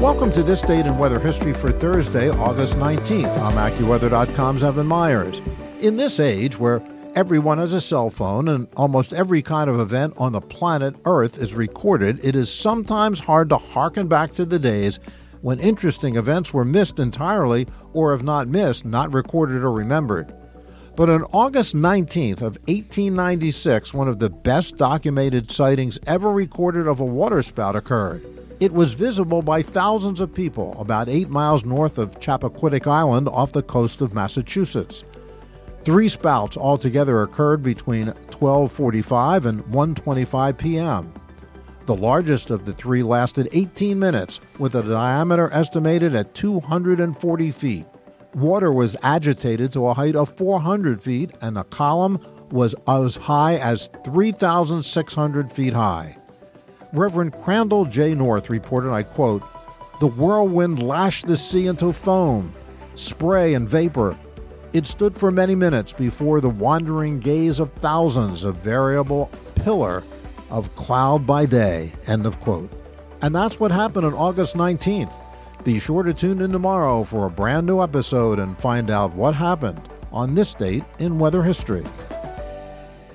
Welcome to this date in weather history for Thursday, August 19th. I'm AccuWeather.com's Evan Myers. In this age where everyone has a cell phone and almost every kind of event on the planet Earth is recorded, it is sometimes hard to harken back to the days when interesting events were missed entirely or if not missed, not recorded or remembered. But on August 19th of 1896, one of the best documented sightings ever recorded of a waterspout occurred. It was visible by thousands of people about 8 miles north of Chappaquiddick Island off the coast of Massachusetts. Three spouts altogether occurred between 12:45 and 1:25 p.m. The largest of the three lasted 18 minutes with a diameter estimated at 240 feet. Water was agitated to a height of 400 feet and a column was as high as 3,600 feet high. Reverend Crandall J. North reported, I quote, The whirlwind lashed the sea into foam, spray, and vapor. It stood for many minutes before the wandering gaze of thousands of variable pillar of cloud by day. End of quote. And that's what happened on August 19th. Be sure to tune in tomorrow for a brand new episode and find out what happened on this date in weather history.